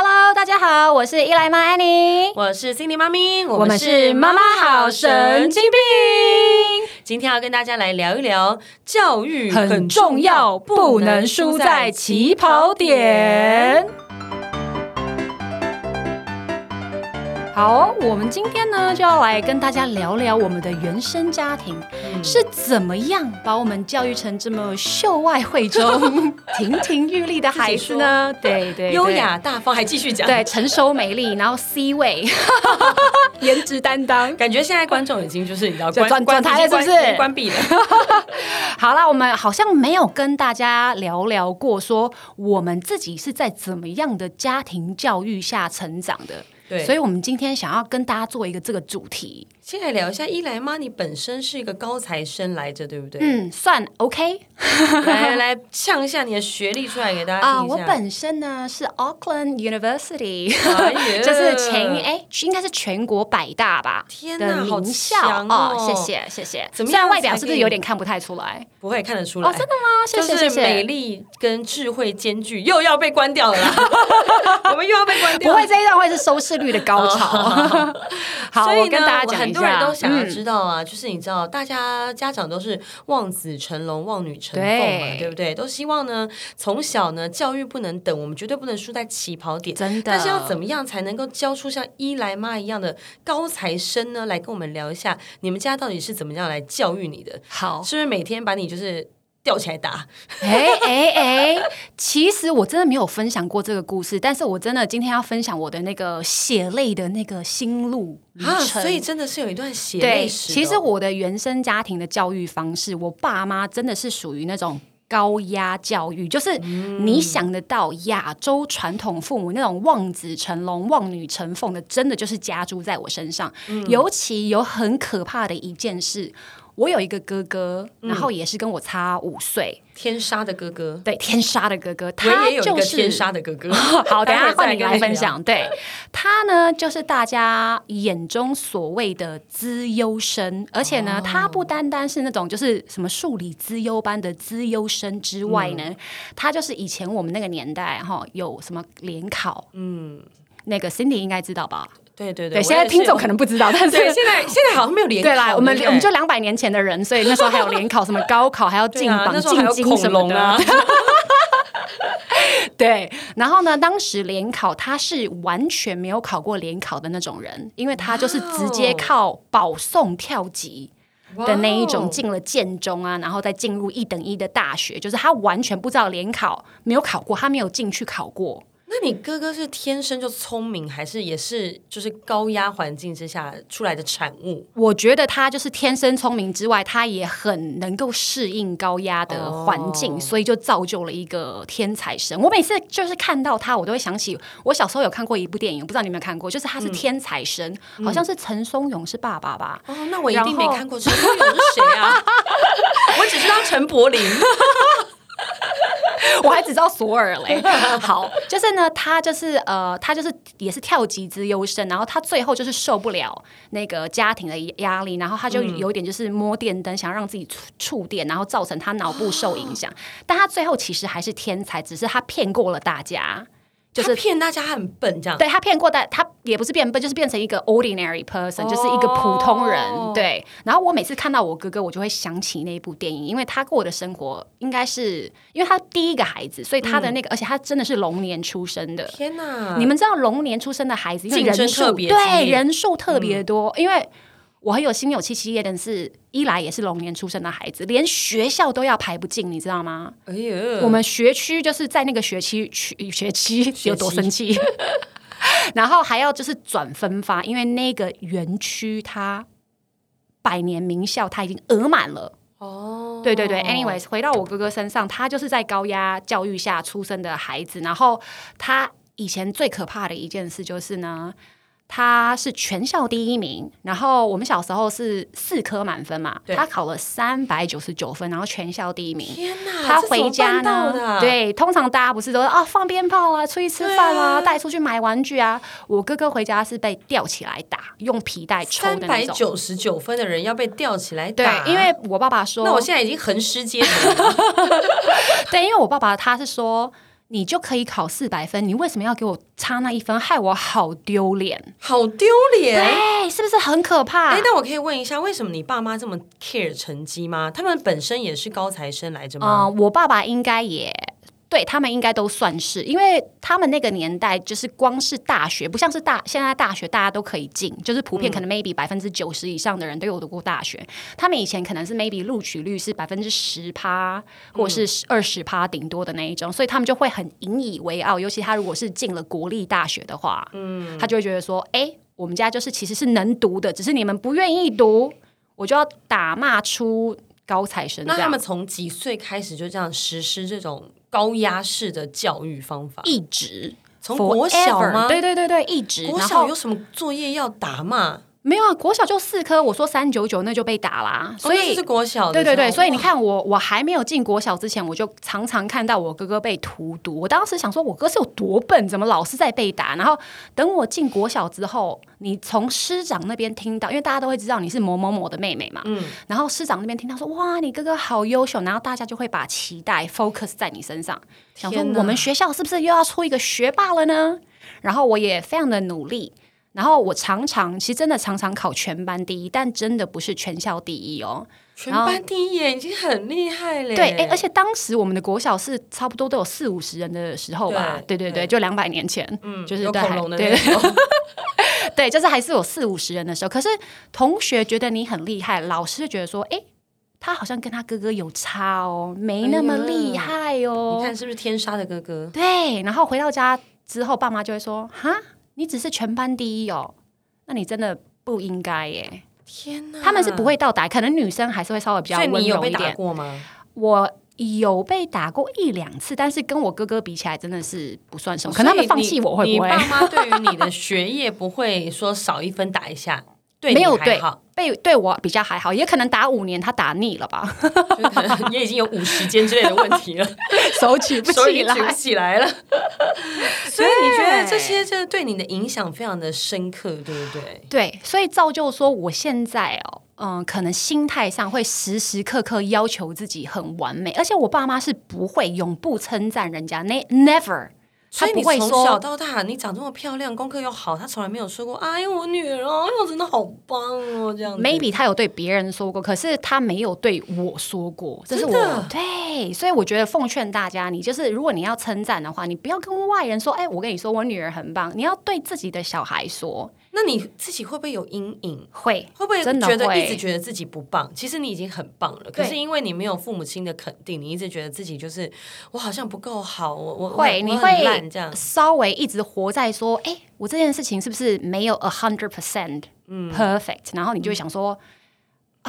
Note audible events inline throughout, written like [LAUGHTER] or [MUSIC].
Hello，大家好，我是伊莱妈 Annie，我是 Cindy 妈咪，我们是妈妈好神经病。今天要跟大家来聊一聊，教育很重要，不能输在起跑点。好，我们今天呢就要来跟大家聊聊我们的原生家庭、嗯、是怎么样把我们教育成这么秀外慧中、[LAUGHS] 亭亭玉立的孩子呢？对对，对，优雅大方，还继续讲，对，成熟美丽，然后 C 位，[LAUGHS] 颜值担当，感觉现在观众已经就是你知道关转转台了，是不是？关闭了。[LAUGHS] 好了，我们好像没有跟大家聊聊过，说我们自己是在怎么样的家庭教育下成长的。对，所以，我们今天想要跟大家做一个这个主题。先来聊一下伊莱妈，你本身是一个高材生来着，对不对？嗯，算 OK。来来，呛一下你的学历出来给大家。啊，我本身呢是 Auckland University，就 [LAUGHS] 是前哎，应该是全国百大吧？天哪，好强哦！谢谢谢谢。怎么样？外表是不是有点看不太出来？不会看得出来。哦，真的吗？谢谢谢谢。就是美丽跟智慧兼具，又要被关掉了。[LAUGHS] 我们又要被关掉。不会，这一段会是收视率的高潮。[LAUGHS] 好，我跟大家讲一下。很多人都想要知道啊，嗯、就是你知道，大家家长都是望子成龙、望女成凤嘛，对，对不对？都希望呢，从小呢，教育不能等，我们绝对不能输在起跑点。真的，但是要怎么样才能够教出像伊莱妈一样的高材生呢？来跟我们聊一下，你们家到底是怎么样来教育你的？好，是不是每天把你就是？吊起来打！哎哎哎！其实我真的没有分享过这个故事，但是我真的今天要分享我的那个血泪的那个心路。啊，所以真的是有一段血泪史。其实我的原生家庭的教育方式，我爸妈真的是属于那种高压教育，就是你想得到亚洲传统父母那种望子成龙、望女成凤的，真的就是加诸在我身上。嗯。尤其有很可怕的一件事。我有一个哥哥，然后也是跟我差五岁，天杀的哥哥，对，天杀的哥哥，他就是天杀的哥哥。[LAUGHS] 好，等下换你来分享。对，他呢，就是大家眼中所谓的资优生，而且呢，他不单单是那种就是什么数理资优班的资优生之外呢，他就是以前我们那个年代哈，有什么联考，嗯，那个 Cindy 应该知道吧？对对对，现在听众可能不知道，但是现在现在好像没有联考。对啦，我们我们就两百年前的人，所以那时候还有联考，什么高考还要进榜进京什么的。[LAUGHS] 对，然后呢，当时联考他是完全没有考过联考的那种人，因为他就是直接靠保送跳级的那一种进了建中啊，然后再进入一等一的大学，就是他完全不知道联考，没有考过，他没有进去考过。那你哥哥是天生就聪明，还是也是就是高压环境之下出来的产物？我觉得他就是天生聪明之外，他也很能够适应高压的环境，哦，所以就造就了一个天才生。我每次就是看到他，我都会想起我小时候有看过一部电影，不知道你有没有看过？就是他是天才生，嗯，好像是陈松勇是爸爸吧？哦，那我一定没看过。陈松勇是谁啊？[LAUGHS] 我只知道陈柏霖。[LAUGHS] 我还只知道索尔嘞，[LAUGHS] 好，就是呢，他就是呃，他就是也是跳级之优生，然后他最后就是受不了那个家庭的压力，然后他就有点就是摸电灯，想要让自己触电，然后造成他脑部受影响，但他最后其实还是天才，只是他骗过了大家。就是骗大家很笨这样，对，他骗过，但他也不是变笨，就是变成一个 ordinary person，、oh. 就是一个普通人。对，然后我每次看到我哥哥，我就会想起那一部电影，因为他过的生活应该是，因为他第一个孩子，所以他的那个，嗯、而且他真的是龙年出生的。天哪！你们知道龙年出生的孩子，因为人数对人数特别多，嗯、因为。我很有心有戚戚焉的是，一来也是龙年出生的孩子，连学校都要排不进，你知道吗？哎呀，我们学区就是在那个学期学学期有多生气，[LAUGHS] 然后还要就是转分发，因为那个园区它百年名校它已经额满了。哦，对对对，anyways，回到我哥哥身上，他就是在高压教育下出生的孩子，然后他以前最可怕的一件事就是呢。他是全校第一名，然后我们小时候是四科满分嘛，他考了三百九十九分，然后全校第一名。天哪！他回家呢？对，通常大家不是都说啊放鞭炮啊，出去吃饭啊，带出去买玩具啊。我哥哥回家是被吊起来打，用皮带抽的那种。三百九十九分的人要被吊起来打？对，因为我爸爸说，那我现在已经横尸街头了。[LAUGHS] 对，因为我爸爸他是说。你就可以考四百分，你为什么要给我差那一分，害我好丢脸，好丢脸，对，是不是很可怕？哎，那我可以问一下，为什么你爸妈这么 care 成绩吗？他们本身也是高材生来着吗？啊、呃，我爸爸应该也。对他们应该都算是，因为他们那个年代就是光是大学，不像是大现在大学大家都可以进，就是普遍可能 maybe 百分之九十以上的人都有读过大学。嗯、他们以前可能是 maybe 录取率是百分之十趴，或是二十趴顶多的那一种，所以他们就会很引以为傲。尤其他如果是进了国立大学的话，嗯，他就会觉得说，哎，我们家就是其实是能读的，只是你们不愿意读，我就要打骂出高材生。那他们从几岁开始就这样实施这种？高压式的教育方法，一直从国小吗？对对对对，一直。国小有什么作业要打吗？没有啊，国小就四科，我说三九九那就被打啦。所以、哦、是国小的，对对对，所以你看我我还没有进国小之前，我就常常看到我哥哥被荼毒。我当时想说，我哥是有多笨，怎么老是在被打？然后等我进国小之后，你从师长那边听到，因为大家都会知道你是某某某的妹妹嘛，嗯，然后师长那边听到说，哇，你哥哥好优秀，然后大家就会把期待 focus 在你身上，想说我们学校是不是又要出一个学霸了呢？然后我也非常的努力。然后我常常，其实真的常常考全班第一，但真的不是全校第一哦。全班第一已经很厉害了。对，哎，而且当时我们的国小是差不多都有四五十人的时候吧？对对对，对，就两百年前，嗯，就是对恐龙的那。对，[LAUGHS] 对，就是还是有四五十人的时候。可是同学觉得你很厉害，老师就觉得说，哎，他好像跟他哥哥有差哦，没那么厉害哦。你看是不是天杀的哥哥？对，然后回到家之后，爸妈就会说，哈。你只是全班第一哦，那你真的不应该耶！天哪，他们是不会到打，可能女生还是会稍微比较温柔一点。所以你有被打过吗？我有被打过一两次，但是跟我哥哥比起来，真的是不算什么。可能他们放弃我会不会？你爸妈对于你的学业不会说少一分打一下？对，没有对，被对我比较还好，也可能打五年他打腻了吧，可能也已经有五十肩之类的问题了，[LAUGHS] 手举不起来，不起来了。[LAUGHS] 所以你觉得这些这对你的影响非常的深刻，对不对？对，所以造就说我现在哦，嗯，可能心态上会时时刻刻要求自己很完美，而且我爸妈是不会永不称赞人家，never。所以你从小到大，你长这么漂亮，功课又好，他从来没有说过：“哎呦，我女儿哦，我真的好棒哦。”这样子。Maybe 他有对别人说过，可是他没有对我说过。这是我对，所以我觉得奉劝大家，你就是如果你要称赞的话，你不要跟外人说：“哎，我跟你说，我女儿很棒。”你要对自己的小孩说。那你自己会不会有阴影？会，会不会觉得一直觉得自己不棒？其实你已经很棒了，可是因为你没有父母亲的肯定，你一直觉得自己就是我好像不够好，我我会，我你会这样稍微一直活在说，哎，我这件事情是不是没有 a hundred percent perfect？然后你就会想说。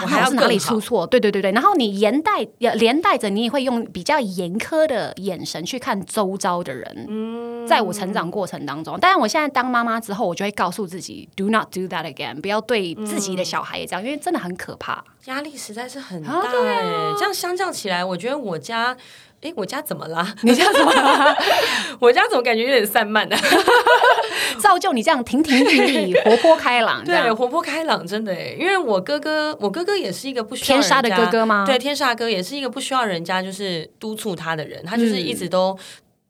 我还是哪里出错？对对对对，然后你连带连带着，你也会用比较严苛的眼神去看周遭的人。嗯，在我成长过程当中，当然我现在当妈妈之后，我就会告诉自己，do not do that again，不要对自己的小孩也这样，因为真的很可怕，压力实在是很大。对，这样相较起来，我觉得我家。哎，我家怎么啦？你家怎么啦？[LAUGHS] 我家怎么感觉有点散漫呢？[LAUGHS] [LAUGHS] 造就你这样亭亭玉立、活泼开朗。对，活泼开朗，真的哎。因为我哥哥，我哥哥也是一个不需要天杀的哥哥吗？对，天杀哥也是一个不需要人家就是督促他的人，他就是一直都。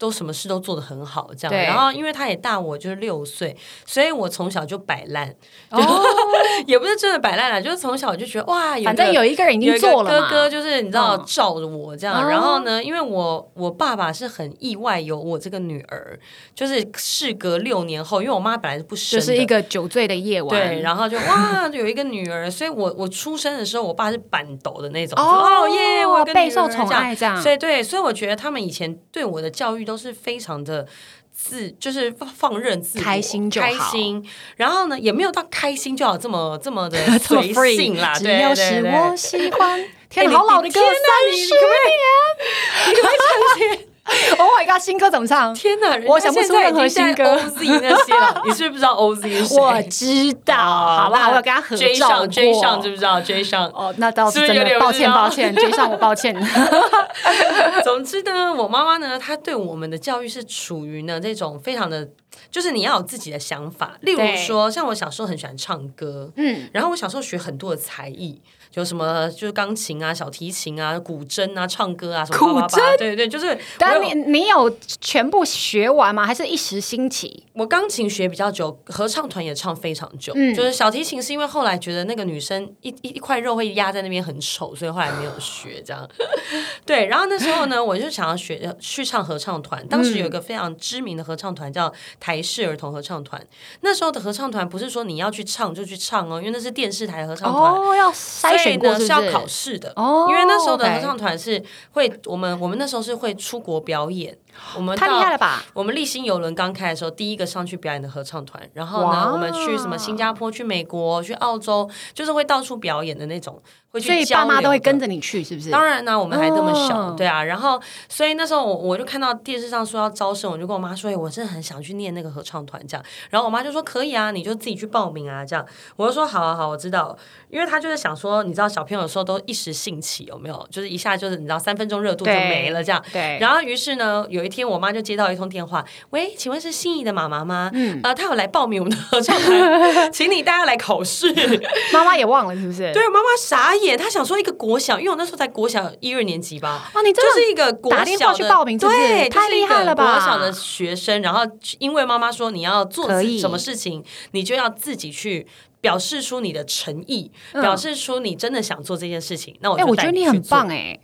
嗯都什么事都做得很好，这样。然后，因为他也大我就是六岁，所以我从小就摆烂，哦、[LAUGHS] 也不是真的摆烂了，就是从小就觉得哇，反正有一个人已经做了，哥哥就是你知道罩着我这样。哦、然后呢，因为我我爸爸是很意外有我这个女儿，就是事隔六年后，因为我妈本来是不生，就是一个酒醉的夜晚，对，然后就哇，有一个女儿，所以我我出生的时候，我爸是板抖的那种，哦，哦耶，我备受宠爱这样，所以对，所以我觉得他们以前对我的教育。都是非常的自，就是放任自开心就好，开心。然后呢，也没有到开心就好这么这么的 [LAUGHS] 随性啦。只要是我喜欢，[LAUGHS] 天哪，好老的歌，三十年，你可以唱一些 [LAUGHS] Oh my god！新歌怎么唱？天哪！我想不出任何新歌。OZ 那些了，[LAUGHS] 你是不是不知道 OZ 是谁？我知道，好吧？我有跟他合照过。追上，知不知道？追上哦，那倒是真的。抱歉，抱歉，追上我抱歉。[LAUGHS] 总之呢，我妈妈呢，她对我们的教育是处于呢这种非常的，就是你要有自己的想法。例如说，像我小时候很喜欢唱歌，嗯，然后我小时候学很多的才艺。就什么就是钢琴啊、小提琴啊、古筝啊、唱歌啊什么巴巴巴。古筝，对对，就是。但你你有全部学完吗？还是一时兴起？我钢琴学比较久，合唱团也唱非常久。嗯，就是小提琴是因为后来觉得那个女生一一一块肉会压在那边很丑，所以后来没有学这样。[LAUGHS] 对，然后那时候呢，[LAUGHS] 我就想要学去唱合唱团。当时有一个非常知名的合唱团叫台式儿童合唱团。那时候的合唱团不是说你要去唱就去唱哦，因为那是电视台合唱团哦，要筛选过是，是要考试的哦。因为那时候的合唱团是会，我们我们那时候是会出国表演。我们太厉害了吧！我们丽新邮轮刚开的时候，第一个上去表演的合唱团。然后呢，我们去什么新加坡、去美国、去澳洲，就是会到处表演的那种。会去所以爸妈都会跟着你去，是不是？当然呢，我们还这么小，哦、对啊。然后，所以那时候我我就看到电视上说要招生，我就跟我妈说：“哎，我真的很想去念那个合唱团。”这样，然后我妈就说：“可以啊，你就自己去报名啊。”这样，我就说：“好啊，好，我知道。”因为她就是想说，你知道小朋友有时候都一时兴起，有没有？就是一下就是你知道三分钟热度就没了这样。对。然后于是呢，有一天我妈就接到一通电话：“喂，请问是心仪的妈妈吗？嗯，呃，她有来报名我们的合唱团，[LAUGHS] 请你带她来考试。[LAUGHS] ”妈妈也忘了是不是？对，妈妈傻眼，他想说一个。国小，因为我那时候在国小一二年级吧，啊，你就是一个国小的，打电话去报名，对，太厉害了吧？国小的学生，然后因为妈妈说你要做什么事情，你就要自己去表示出你的诚意，嗯、表示出你真的想做这件事情。那我我觉得你很棒哎、欸，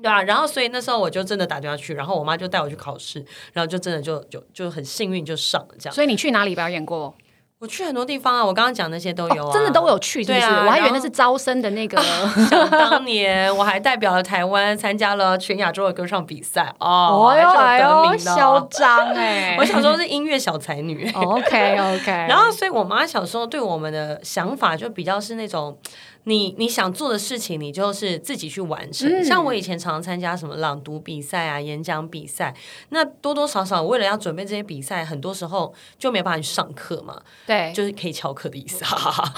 对啊。然后所以那时候我就真的打电话去，然后我妈就带我去考试，然后就真的就就就很幸运就上了这样。所以你去哪里表演过？我去很多地方啊，我刚刚讲那些都有啊，哦、真的都有去，是不是？啊、我还以为那是招生的那个。想当年我还代表了台湾参加了全亚洲的歌唱比赛哦，哎呦哎呦，嚣张 [LAUGHS] 哎！我小时候是音乐小才女。OK OK，[LAUGHS] 然后所以我妈小时候对我们的想法就比较是那种。你你想做的事情，你就是自己去完成。嗯、像我以前常常参加什么朗读比赛啊、演讲比赛，那多多少少为了要准备这些比赛，很多时候就没办法去上课嘛。对，就是可以翘课的意思。哈哈哈。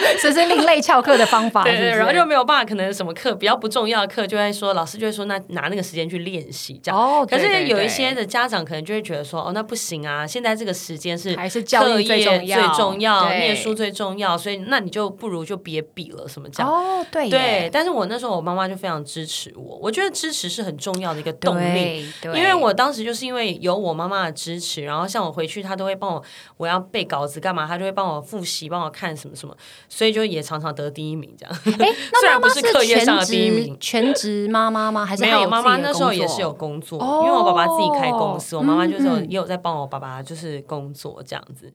[LAUGHS] 这是另类翘课的方法，对，对，对，然后就没有办法，可能什么课比较不重要的课，就会说老师就会说，那拿那个时间去练习这样。哦，可是有一些的家长可能就会觉得说，哦，那不行啊，现在这个时间是还是教育最重要，念书最重要，所以那你就不如就别比了，什么这样。哦，对对。但是我那时候我妈妈就非常支持我，我觉得支持是很重要的一个动力，因为我当时就是因为有我妈妈的支持，然后像我回去，她都会帮我，我要背稿子干嘛，她就会帮我复习，帮我看什么什么，所以就也常常。得第一名这样，哎，那妈妈是 [LAUGHS] 课业上的第一名，全职妈妈吗？还是没有？妈妈那时候也是有工作，因为我爸爸自己开公司，我妈妈就是有也有在帮我爸爸就是工作这样子。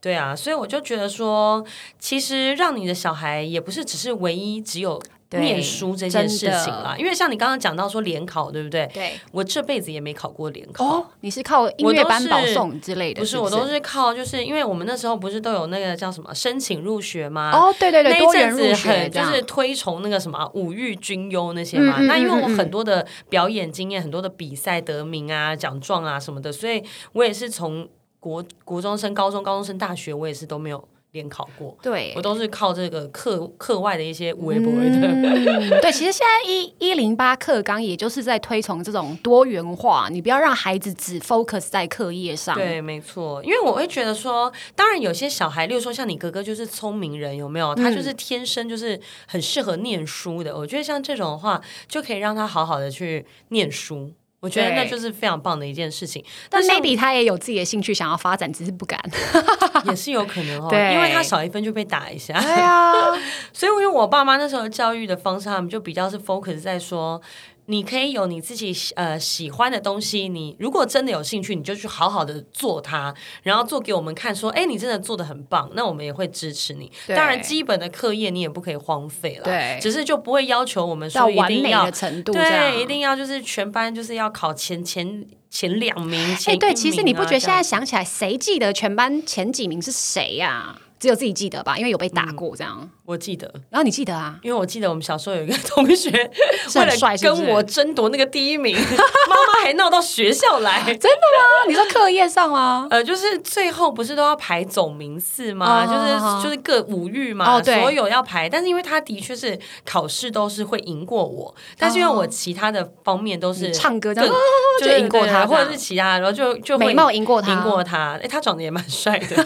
对啊，所以我就觉得说，其实让你的小孩也不是只是唯一只有。念书这件事情啦，因为像你刚刚讲到说联考，对不对？对，我这辈子也没考过联考。哦，你是靠音乐班保送之类的？不是，我都是靠，就是因为我们那时候不是都有那个叫什么申请入学吗？哦，对对对，那一阵子很就是推崇那个什么五育均优那些嘛。那因为我很多的表演经验，很多的比赛得名啊、奖状啊什么的，所以我也是从国国中升高中，高中升大学，我也是都没有。联考过，对我都是靠这个课课外的一些微博的。[LAUGHS] 对，其实现在一一零八课纲也就是在推崇这种多元化，你不要让孩子只 focus 在课业上。对，没错，因为我会觉得说，当然有些小孩，例如说像你哥哥就是聪明人，有没有？他就是天生就是很适合念书的。我觉得像这种的话，就可以让他好好的去念书。我觉得那就是非常棒的一件事情，但 maybe 他也有自己的兴趣想要发展，只是不敢，[LAUGHS] 也是有可能哦。因为他少一分就被打一下。对啊，[LAUGHS] 所以因为我爸妈那时候教育的方式，他们就比较是 focus 在说。你可以有你自己呃喜欢的东西，你如果真的有兴趣，你就去好好的做它，然后做给我们看，说，哎，你真的做的很棒，那我们也会支持你。当然，基本的课业你也不可以荒废了，对，只是就不会要求我们说一定要程度，对，一定要就是全班就是要考前前前两名。哎，对，其实你不觉得现在想起来，谁记得全班前几名是谁呀？只有自己记得吧，因为有被打过这样。我记得，然后你记得啊？因为我记得我们小时候有一个同学，[LAUGHS] 为了跟我争夺那个第一名，[LAUGHS] 妈妈还闹到学校来。[LAUGHS] 真的吗？你说课业上吗？呃，就是最后不是都要排总名次吗？就是就是各五育嘛，哦所有要排。但是因为他的确是考试都是会赢过我，但是因为我其他的方面都是唱歌，就赢过他，或者是其他，然后就就美貌赢过他，赢过他。哎，他长得也蛮帅的。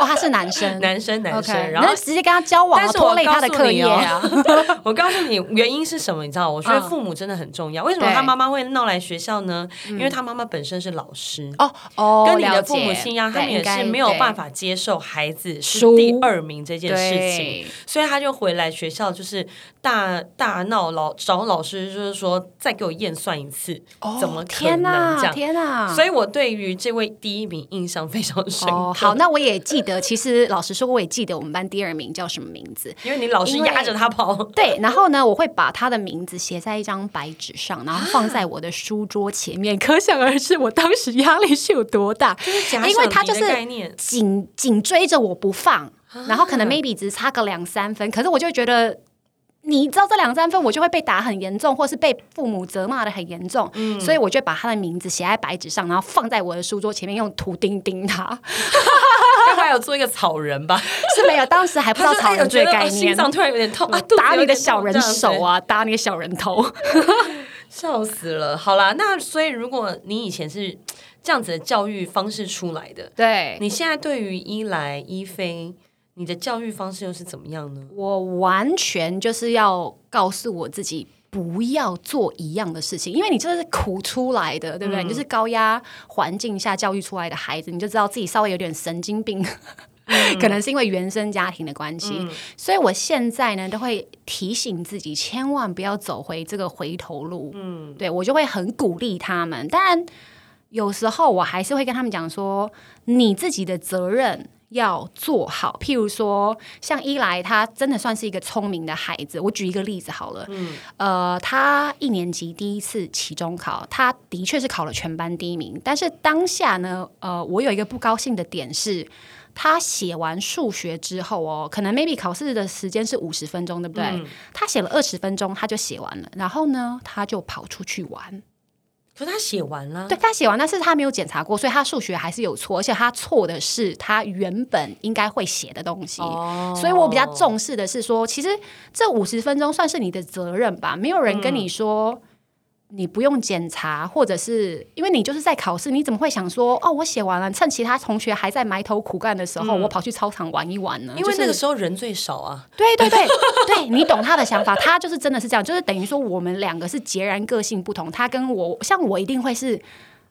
哦，他是男生，男生男生，然后直接跟他交往。拖累他的课业啊！[LAUGHS] 我告诉你，原因是什么？你知道？我觉得父母真的很重要。为什么他妈妈会闹来学校呢？因为他妈妈本身是老师哦哦，跟你的父母亲一样，他们也是没有办法接受孩子是第二名这件事情，所以他就回来学校就是大大闹老找老师，就是说再给我验算一次，怎么可能这样？天哪！所以我对于这位第一名印象非常深刻。好，那我也记得，其实老实说，我也记得我们班第二名叫什么名字，因为你老是压着他跑。对，然后呢，我会把他的名字写在一张白纸上，然后放在我的书桌前面。可想而知，我当时压力是有多大，因为他就是紧紧追着我不放，然后可能 maybe 只差个两三分，可是我就觉得。你知道这两三分，我就会被打很严重，或是被父母责骂的很严重，嗯、所以我就把他的名字写在白纸上，然后放在我的书桌前面，用图钉钉他。他还有做一个草人吧？[LAUGHS] 是没有，当时还不知道 [LAUGHS] 草人这个概念。心脏突然有点痛啊！[LAUGHS] 打你的小人手啊！打你的小人头，笑死了。好啦，那所以如果你以前是这样子的教育方式出来的，对，你现在对于伊莱、伊菲。你的教育方式又是怎么样呢？我完全就是要告诉我自己不要做一样的事情，因为你这是苦出来的，对不对？嗯、你就是高压环境下教育出来的孩子，你就知道自己稍微有点神经病，嗯、[LAUGHS] 可能是因为原生家庭的关系。嗯、所以我现在呢，都会提醒自己，千万不要走回这个回头路。嗯，对，我就会很鼓励他们。当然，有时候我还是会跟他们讲说，你自己的责任。要做好，譬如说，像伊莱，他真的算是一个聪明的孩子。我举一个例子好了，嗯，呃，他一年级第一次期中考，他的确是考了全班第一名。但是当下呢，呃，我有一个不高兴的点是，他写完数学之后哦，可能 maybe 考试的时间是五十分钟，对不对？嗯，他写了二十分钟，他就写完了，然后呢，他就跑出去玩。可是他写完了，对，他写完，但是他没有检查过，所以他数学还是有错，而且他错的是他原本应该会写的东西。哦，所以我比较重视的是说，其实这五十分钟算是你的责任吧，没有人跟你说。嗯你不用检查，或者是因为你就是在考试，你怎么会想说哦，我写完了，趁其他同学还在埋头苦干的时候，嗯、我跑去操场玩一玩呢？因为那个时候人最少啊。对 [LAUGHS] 对对，对你懂他的想法，他就是真的是这样，就是等于说我们两个是截然个性不同。他跟我，像我一定会是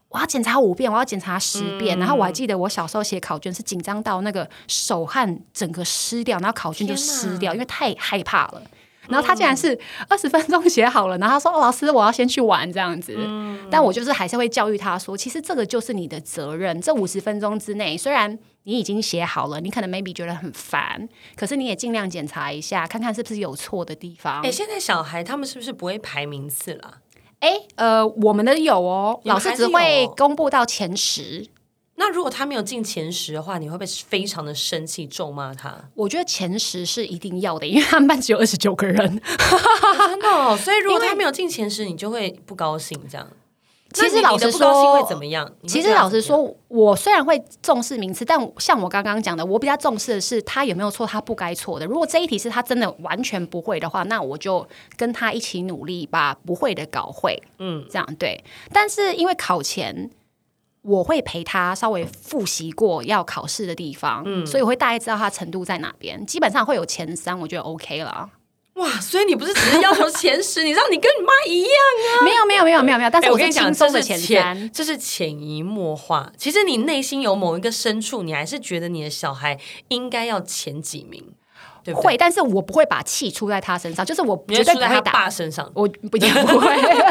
我要检查五遍，我要检查十遍，嗯、然后我还记得我小时候写考卷是紧张到那个手汗整个湿掉，然后考卷就湿掉，因为太害怕了。然后他竟然是二十分钟写好了，然后他说：“哦，老师，我要先去玩这样子。嗯”但我就是还是会教育他说：“其实这个就是你的责任。这五十分钟之内，虽然你已经写好了，你可能 maybe 觉得很烦，可是你也尽量检查一下，看看是不是有错的地方。”哎，现在小孩他们是不是不会排名次了？哎，呃，我们的有哦，老师只会公布到前十。那如果他没有进前十的话，你会不会非常的生气，咒骂他？我觉得前十是一定要的，因为他们班只有二十九个人，真的哦。所以如果他没有进前十，你就会不高兴。这样，其实老实说会怎么样？其实老实说，我虽然会重视名次，但像我刚刚讲的，我比较重视的是他有没有错，他不该错的。如果这一题是他真的完全不会的话，那我就跟他一起努力，把不会的搞会。嗯，这样对。但是因为考前。我会陪他稍微复习过要考试的地方，嗯，所以我会大概知道他程度在哪边，基本上会有前三，我觉得 OK 了。哇，所以你不是只是要求前十，你知道你跟你妈一样啊？没有没有没有没有没有，但是我跟你讲，这是潜，这是潜移默化。其实你内心有某一个深处，你还是觉得你的小孩应该要前几名。会，但是我不会把气出在他身上，就是我绝对不会打他爸身上，我不也不会，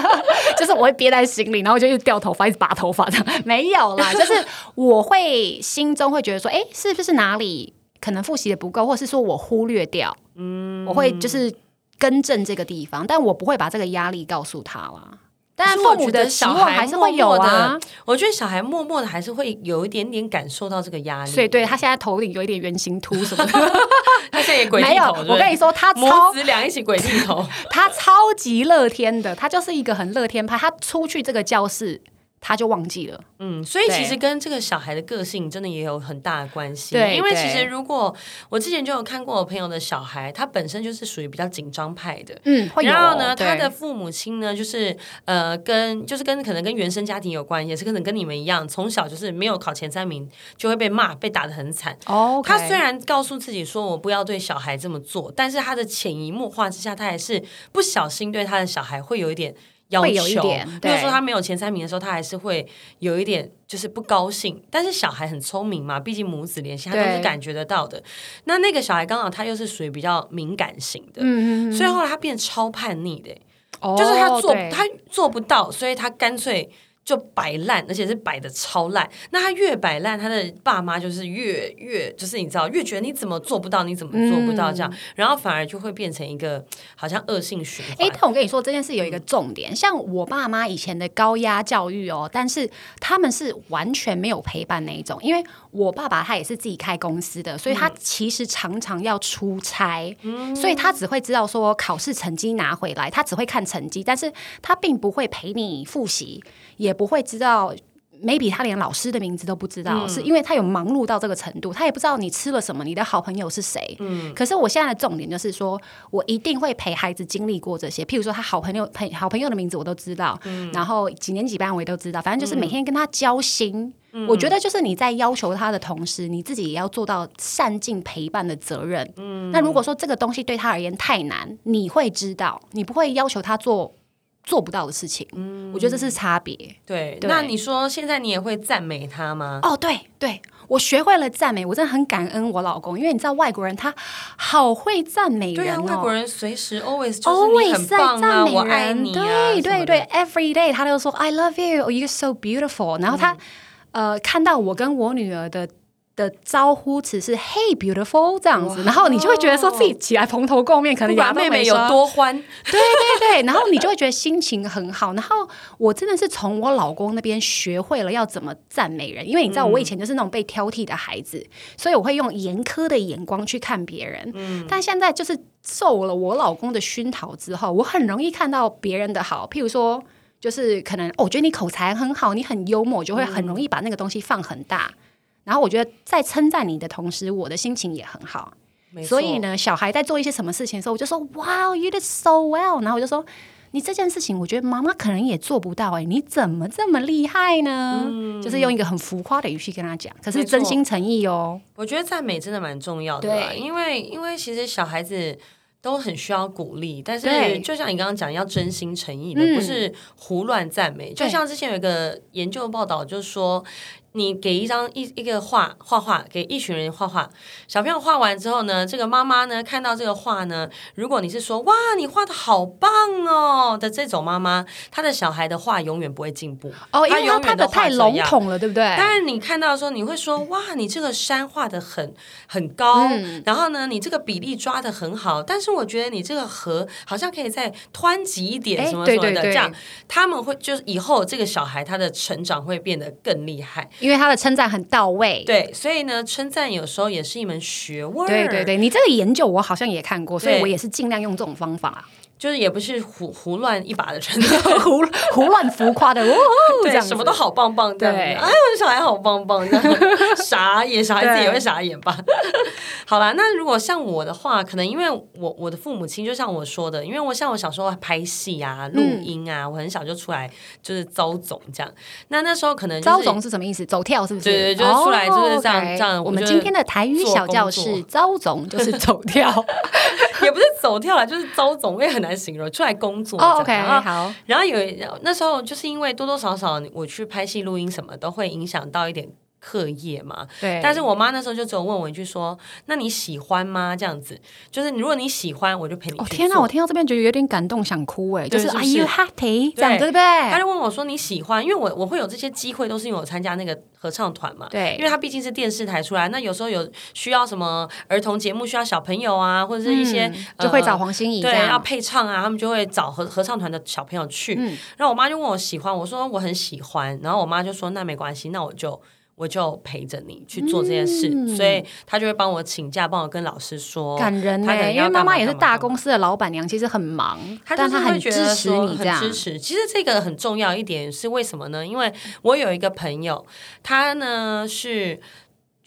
[LAUGHS] 就是我会憋在心里，然后就一直掉头发，一直拔头发的，没有啦，就是我会心中会觉得说，哎，是不是哪里可能复习的不够，或是说我忽略掉，嗯，我会就是更正这个地方，但我不会把这个压力告诉他啦。但父母的小孩还是会有啊，我觉得小孩默默的还是会有一点点感受到这个压力。所以对他现在头顶有一点圆形秃什么的，[LAUGHS] 他现在也鬼剃头。没有，我跟你说，他母子俩一起鬼剃头，[LAUGHS] 他超级乐天的，他就是一个很乐天派。他出去这个教室，他就忘记了，嗯，所以其实跟这个小孩的个性真的也有很大的关系。对，因为其实如果我之前就有看过我朋友的小孩，他本身就是属于比较紧张派的，嗯，然后呢，他的父母亲呢，就是呃，跟就是跟可能跟原生家庭有关，也是可能跟你们一样，从小就是没有考前三名就会被骂，被打的很惨。哦，他虽然告诉自己说我不要对小孩这么做，但是他的潜移默化之下，他还是不小心对他的小孩会有一点。要求，比如说他没有前三名的时候，他还是会有一点就是不高兴。但是小孩很聪明嘛，毕竟母子联系，他都是感觉得到的。那那个小孩刚好他又是属于比较敏感型的，嗯嗯，所以后来他变超叛逆的，哦，就是他做他做不到，所以他干脆。就摆烂，而且是摆的超烂。那他越摆烂，他的爸妈就是越越，就是你知道，越觉得你怎么做不到，你怎么做不到这样，嗯、然后反而就会变成一个好像恶性循环。哎，但我跟你说这件事有一个重点，像我爸妈以前的高压教育哦，但是他们是完全没有陪伴那一种，因为我爸爸他也是自己开公司的，所以他其实常常要出差，嗯、所以他只会知道说考试成绩拿回来，他只会看成绩，但是他并不会陪你复习，也。也不会知道，maybe 他连老师的名字都不知道，嗯、是因为他有忙碌到这个程度，他也不知道你吃了什么，你的好朋友是谁。嗯，可是我现在的重点就是说，我一定会陪孩子经历过这些，譬如说他好朋友陪好朋友的名字我都知道，嗯、然后几年几班我也都知道，反正就是每天跟他交心。嗯、我觉得就是你在要求他的同时，你自己也要做到善尽陪伴的责任。嗯，那如果说这个东西对他而言太难，你会知道，你不会要求他做。做不到的事情，嗯，我觉得这是差别。对，对，那你说现在你也会赞美他吗？哦，对对，我学会了赞美，我真的很感恩我老公，因为你知道外国人他好会赞美人哦，对啊，外国人随时 always 就是你很棒啊，我爱你啊，对对对，every day 他都说 I love you，you're so beautiful，然后他、嗯、呃看到我跟我女儿的。的招呼词是 “Hey beautiful” 这样子，然后你就会觉得说自己起来蓬头垢面，可能牙妹妹有多欢，对对对，然后你就会觉得心情很好。然后我真的是从我老公那边学会了要怎么赞美人，因为你知道我以前就是那种被挑剔的孩子，嗯、所以我会用严苛的眼光去看别人。嗯，但现在就是受了我老公的熏陶之后，我很容易看到别人的好，譬如说，就是可能、哦、我觉得你口才很好，你很幽默，就会很容易把那个东西放很大。然后我觉得在称赞你的同时，我的心情也很好。所以呢，小孩在做一些什么事情的时候，我就说：“Wow, you did so well。”然后我就说：“你这件事情，我觉得妈妈可能也做不到。哎，你怎么这么厉害呢？”嗯，就是用一个很浮夸的语气跟他讲，可是真心诚意哦。我觉得赞美真的蛮重要的，对，因为因为其实小孩子都很需要鼓励，但是就像你刚刚讲，要真心诚意的，嗯，不是胡乱赞美。就像之前有一个研究报道，就是说。你给一张一一个画画画，给一群人画画，小朋友画完之后呢，这个妈妈呢看到这个画呢，如果你是说哇你画的好棒哦的这种妈妈，她的小孩的画永远不会进步。哦，因为他画的太笼统了，对不对？但是你看到的时候，你会说哇你这个山画的很很高，嗯、然后呢你这个比例抓的很好，但是我觉得你这个河好像可以再湍急一点，什么什么的，对对对，这样他们会就是以后这个小孩他的成长会变得更厉害。因为他的称赞很到位，对，所以呢，称赞有时候也是一门学问。对对对，你这个研究我好像也看过，所以我也是尽量用这种方法。就是也不是胡胡乱一把的称赞，[LAUGHS] 胡胡乱浮夸的哦，对，什么都好棒棒的，哎，我的小孩好棒棒的，傻眼，小孩子也会傻眼吧？[LAUGHS] 好啦，那如果像我的话，可能因为我我的父母亲，就像我说的，因为我像我小时候拍戏啊、录音啊，我很小就出来就是招总这样。那那时候可能招总是什么意思？走跳是不是？对对，就是出来就是这样这样。我们今天的台语小教室，招总就是走跳，[LAUGHS] [LAUGHS] 也不是走跳了，就是招总，我也很难。形容出来工作，oh, OK，好。然后有那时候，就是因为多多少少我去拍戏、录音什么，都会影响到一点。课业嘛，对。但是我妈那时候就只有问我一句说：“那你喜欢吗？”这样子，就是如果你喜欢，我就陪你。哦天哪，我听到这边觉得有点感动，想哭哎，就是 Are you happy？这样对不对？他就问我说：“你喜欢？”因为我我会有这些机会，都是因为我参加那个合唱团嘛。对。因为他毕竟是电视台出来，那有时候有需要什么儿童节目，需要小朋友啊，或者是一些就会找黄心怡对要配唱啊，他们就会找合合唱团的小朋友去。然后我妈就问我喜欢，我说我很喜欢。然后我妈就说：“那没关系，那我就。”我就陪着你去做这件事，嗯、所以他就会帮我请假，帮我跟老师说。感人呢，因为妈妈也是大公司的老板娘，其实很忙，他但他很支持你这样，很支持。其实这个很重要一点是为什么呢？因为我有一个朋友，他呢是。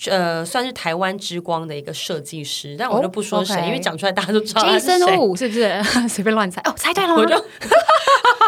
呃，算是台湾之光的一个设计师，但我就不说谁，oh. 因为讲出来大家都知道他是谁。Jason Wu 是不是？[LAUGHS] 随便乱猜哦，猜对了吗？我就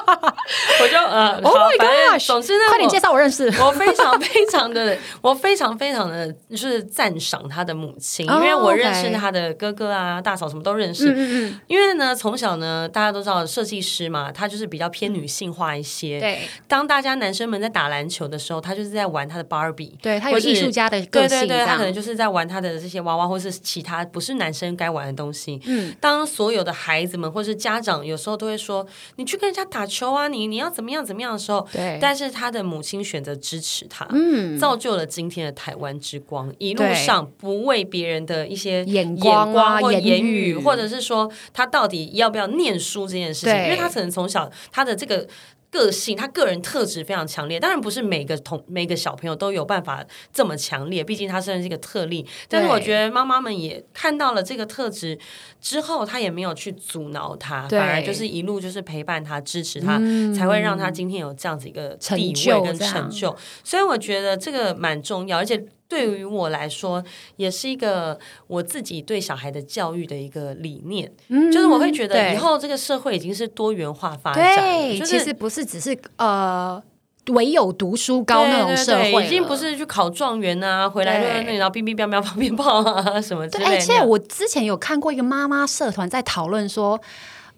[LAUGHS] 我就呃，Oh my gosh！总之呢，快点介绍我认识。我非常非常的，我非常非常的，就是赞赏他的母亲，因为我认识他的哥哥啊、大嫂什么都认识。嗯，因为呢，从小呢，大家都知道设计师嘛，他就是比较偏女性化一些。对。当大家男生们在打篮球的时候，他就是在玩他的 Barbie。对，他有艺术家的个性。对，他可能就是在玩他的这些娃娃，或是其他不是男生该玩的东西。嗯，当所有的孩子们或是家长有时候都会说：“你去跟人家打球啊，你你要怎么样怎么样的时候。”对。但是他的母亲选择支持他，嗯，造就了今天的台湾之光。一路上不为别人的一些眼光或言语，或者是说他到底要不要念书这件事情，因为他可能从小他的这个。个性，他个人特质非常强烈。当然不是每个同每个小朋友都有办法这么强烈，毕竟他虽然是一个特例。但是我觉得妈妈们也看到了这个特质之后，他也没有去阻挠他，反而就是一路就是陪伴他、支持他，嗯、才会让他今天有这样子一个地位跟成就。所以我觉得这个蛮重要，而且。对于我来说，也是一个我自己对小孩的教育的一个理念，嗯、就是我会觉得以后这个社会已经是多元化发展，对，就是、其实不是只是呃唯有读书高那种社会，对对对，已经不是去考状元啊，回来就在那然后乒乒乓乓放鞭炮啊什么之类的。而且我之前有看过一个妈妈社团在讨论说。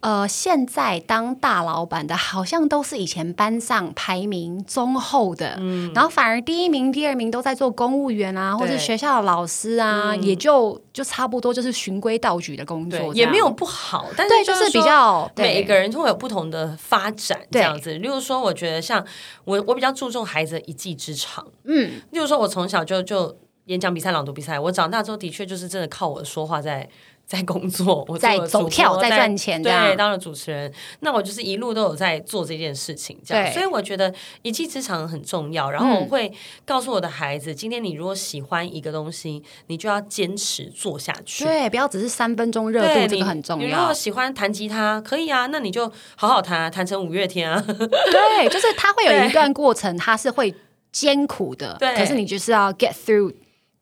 呃，现在当大老板的，好像都是以前班上排名中后的，嗯，然后反而第一名、第二名都在做公务员啊，或者学校的老师啊，嗯、也就就差不多就是循规蹈矩的工作，也没有不好，但是就是，比较每一个人都会有不同的发展这样子。例如说，我觉得像我，我比较注重孩子的一技之长，嗯，例如说，我从小就就演讲比赛、朗读比赛，我长大之后的确就是真的靠我的说话在。在工作，我在走跳，在赚钱，对，当了主持人，那我就是一路都有在做这件事情，这样，所以我觉得一技之长很重要。然后我会告诉我的孩子，今天你如果喜欢一个东西，你就要坚持做下去，对，不要只是三分钟热度，这个很重要。你如果喜欢弹吉他，可以啊，那你就好好弹，弹成五月天啊。对，就是他会有一段过程，他是会艰苦的，对，可是你就是要 get through。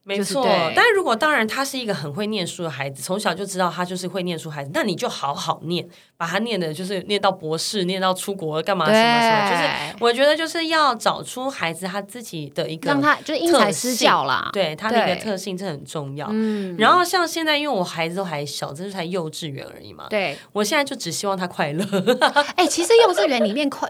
没错，但是如果当然他是一个很会念书的孩子，从小就知道他就是会念书孩子，那你就好好念，把他念的就是念到博士，念到出国干嘛什么什么，就是我觉得就是要找出孩子他自己的一个让他就是因材施教啦，对他的一个特性，这很重要。嗯，然后像现在因为我孩子都还小，这是才幼稚园而已嘛，对我现在就只希望他快乐。哎、欸，其实幼稚园里面快。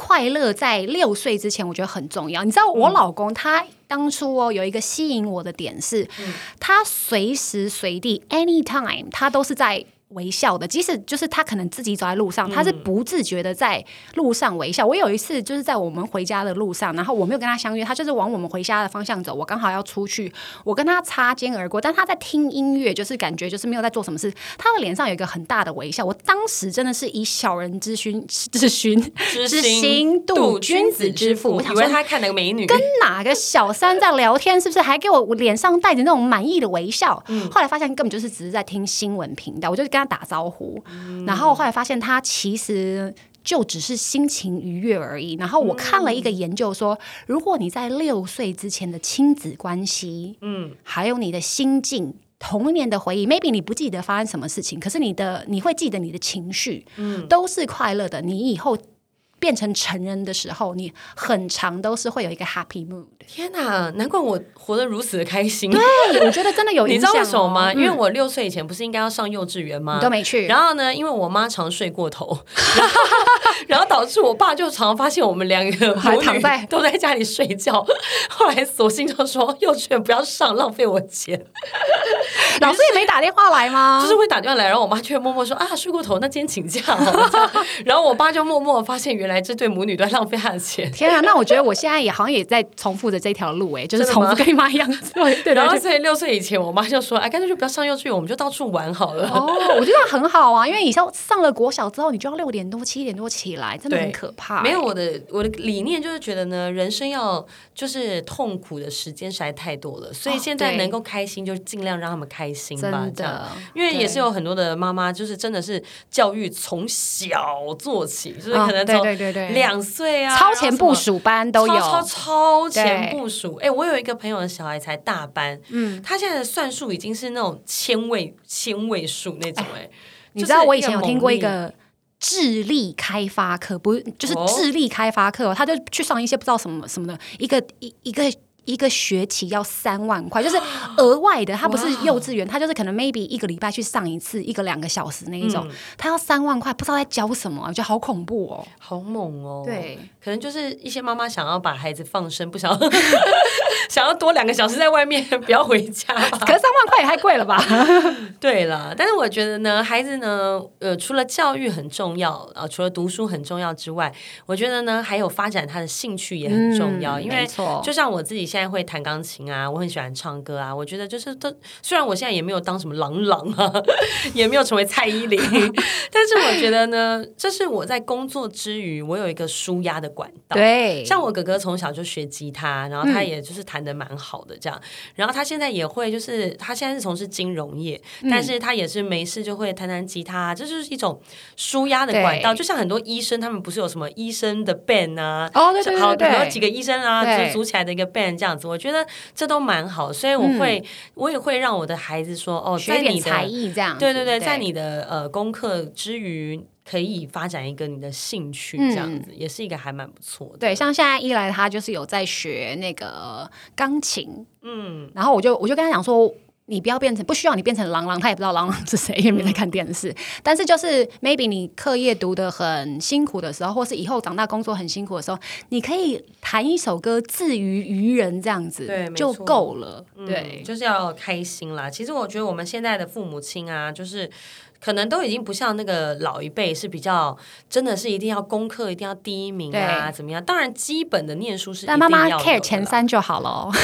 快乐在六岁之前，我觉得很重要。你知道，我老公他当初哦，有一个吸引我的点是，嗯、他随时随地，anytime，他都是在。微笑的，即使就是他可能自己走在路上，他是不自觉的在路上微笑。嗯、我有一次就是在我们回家的路上，然后我没有跟他相约，他就是往我们回家的方向走，我刚好要出去，我跟他擦肩而过，但他在听音乐，就是感觉就是没有在做什么事。他的脸上有一个很大的微笑，我当时真的是以小人之心之心之心度君子之腹，我以为他看哪个美女，跟哪个小三在聊天，是不是还给我脸上带着那种满意的微笑？嗯、后来发现根本就是只是在听新闻频道，我就跟他打招呼，然后后来发现他其实就只是心情愉悦而已。然后我看了一个研究说，如果你在六岁之前的亲子关系，嗯，还有你的心境、童年的回忆，maybe 你不记得发生什么事情，可是你的你会记得你的情绪，嗯，都是快乐的。你以后。变成成人的时候，你很长都是会有一个 happy mood。天哪，难怪我活得如此的开心。对，我觉得真的有 [LAUGHS] 影响。你知道为什么吗？因为我六岁以前不是应该要上幼稚园吗？你都没去。然后呢，因为我妈常睡过头，[LAUGHS] 然后导致我爸就常常发现我们两个还躺在都在家里睡觉。后来索性就说幼稚园不要上，浪费我钱。[LAUGHS] 老师也没打电话来吗？就是会打电话来，然后我妈就会默默说啊，睡过头，那今天请假。然后我爸就默默发现，原来这对母女都在浪费他的钱。天啊，那我觉得我现在也好像也在重复着这条路，哎，[LAUGHS] 就是重复跟你妈一样。对，对，然后所以六岁以前，我妈就说，哎，干脆就不要上幼稚园，我们就到处玩好了。哦，[LAUGHS] 我觉得很好啊，因为以后上了国小之后，你就要六点多、七点多起来，真的很可怕。没有我的我的理念就是觉得呢，人生要就是痛苦的时间实在太多了，所以现在能够开心就尽量让他们开心吧。真的，因为也是有很多的妈妈，就是真的是教育从小做起，就是可能从两岁啊，超前部署班都有，超超超前部署。哎，我有一个朋友的小孩才大班，嗯，他现在的算术已经是那种千位千位数那种。哎，你知道我以前有听过一个智力开发课，不就是智力开发课，他就去上一些不知道什么什么的一个一一个。一个学期要三万块，[GASPS] 就是额外的。他不是幼稚园，他就是可能 maybe 一个礼拜去上一次，一个两个小时那一种。他要三万块，不知道在教什么，我觉得好恐怖哦，好猛哦。对，可能就是一些妈妈想要把孩子放生，不想要 [LAUGHS] 想要多两个小时在外面，[LAUGHS] 不要回家。可是三万块也太贵了吧？[LAUGHS] 对了，但是我觉得呢，孩子呢，呃，除了教育很重要，呃，除了读书很重要之外，我觉得呢，还有发展他的兴趣也很重要。因为就像我自己现在。现在会弹钢琴啊，我很喜欢唱歌啊。我觉得就是都，虽然我现在也没有当什么郎朗啊，[LAUGHS] 也没有成为蔡依林，[LAUGHS] 但是我觉得呢，这是我在工作之余，我有一个舒压的管道。对，像我哥哥从小就学吉他，然后他也就是弹的蛮好的这样。嗯、然后他现在也会，就是他现在是从事金融业，嗯、但是他也是没事就会弹弹吉他，这就是一种舒压的管道。就像很多医生，他们不是有什么医生的 band 啊？哦，对对对，对，好，有几个医生啊，对就组起来的一个 band 这样。这样子，我觉得这都蛮好，所以我会，嗯、我也会让我的孩子说，哦，学你的才艺这样，对对对，对在你的呃功课之余，可以发展一个你的兴趣，这样子、嗯、也是一个还蛮不错的。对，像现在一来，他就是有在学那个钢琴，嗯，然后我就我就跟他讲说。你不要变成不需要你变成郎朗，他也不知道郎朗是谁，因为没在看电视。嗯、但是就是 maybe 你课业读得很辛苦的时候，或是以后长大工作很辛苦的时候，你可以弹一首歌自娱娱人这样子，对，就够了。对、嗯，就是要开心啦。其实我觉得我们现在的父母亲啊，就是。可能都已经不像那个老一辈是比较，真的是一定要功课一定要第一名啊，怎么样？当然基本的念书是一定要的，但妈妈 care 前三就好了。[LAUGHS]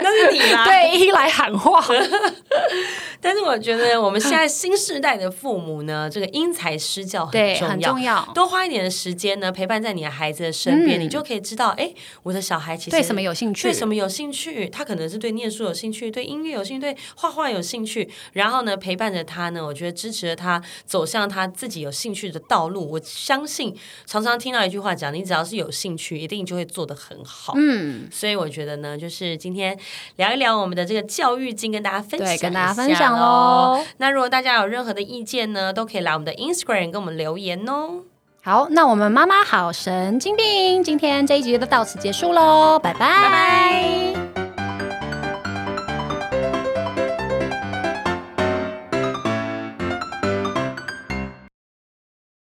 那是你吗，对，一来喊话。[LAUGHS] 但是我觉得我们现在新时代的父母呢，[LAUGHS] 这个因材施教很重要，很重要。多花一点的时间呢，陪伴在你的孩子的身边，嗯、你就可以知道，哎，我的小孩其实对什么有兴趣，对什么有兴趣，他可能是对念书有兴趣，对音乐有兴趣，对画画有兴趣，然后。呢，陪伴着他呢，我觉得支持着他走向他自己有兴趣的道路。我相信，常常听到一句话讲，你只要是有兴趣，一定就会做得很好。嗯，所以我觉得呢，就是今天聊一聊我们的这个教育经，跟大家分享，跟大家分享喽。那如果大家有任何的意见呢，都可以来我们的 Instagram 跟我们留言哦。好，那我们妈妈好神经病，今天这一集就到此结束喽，拜拜。拜拜。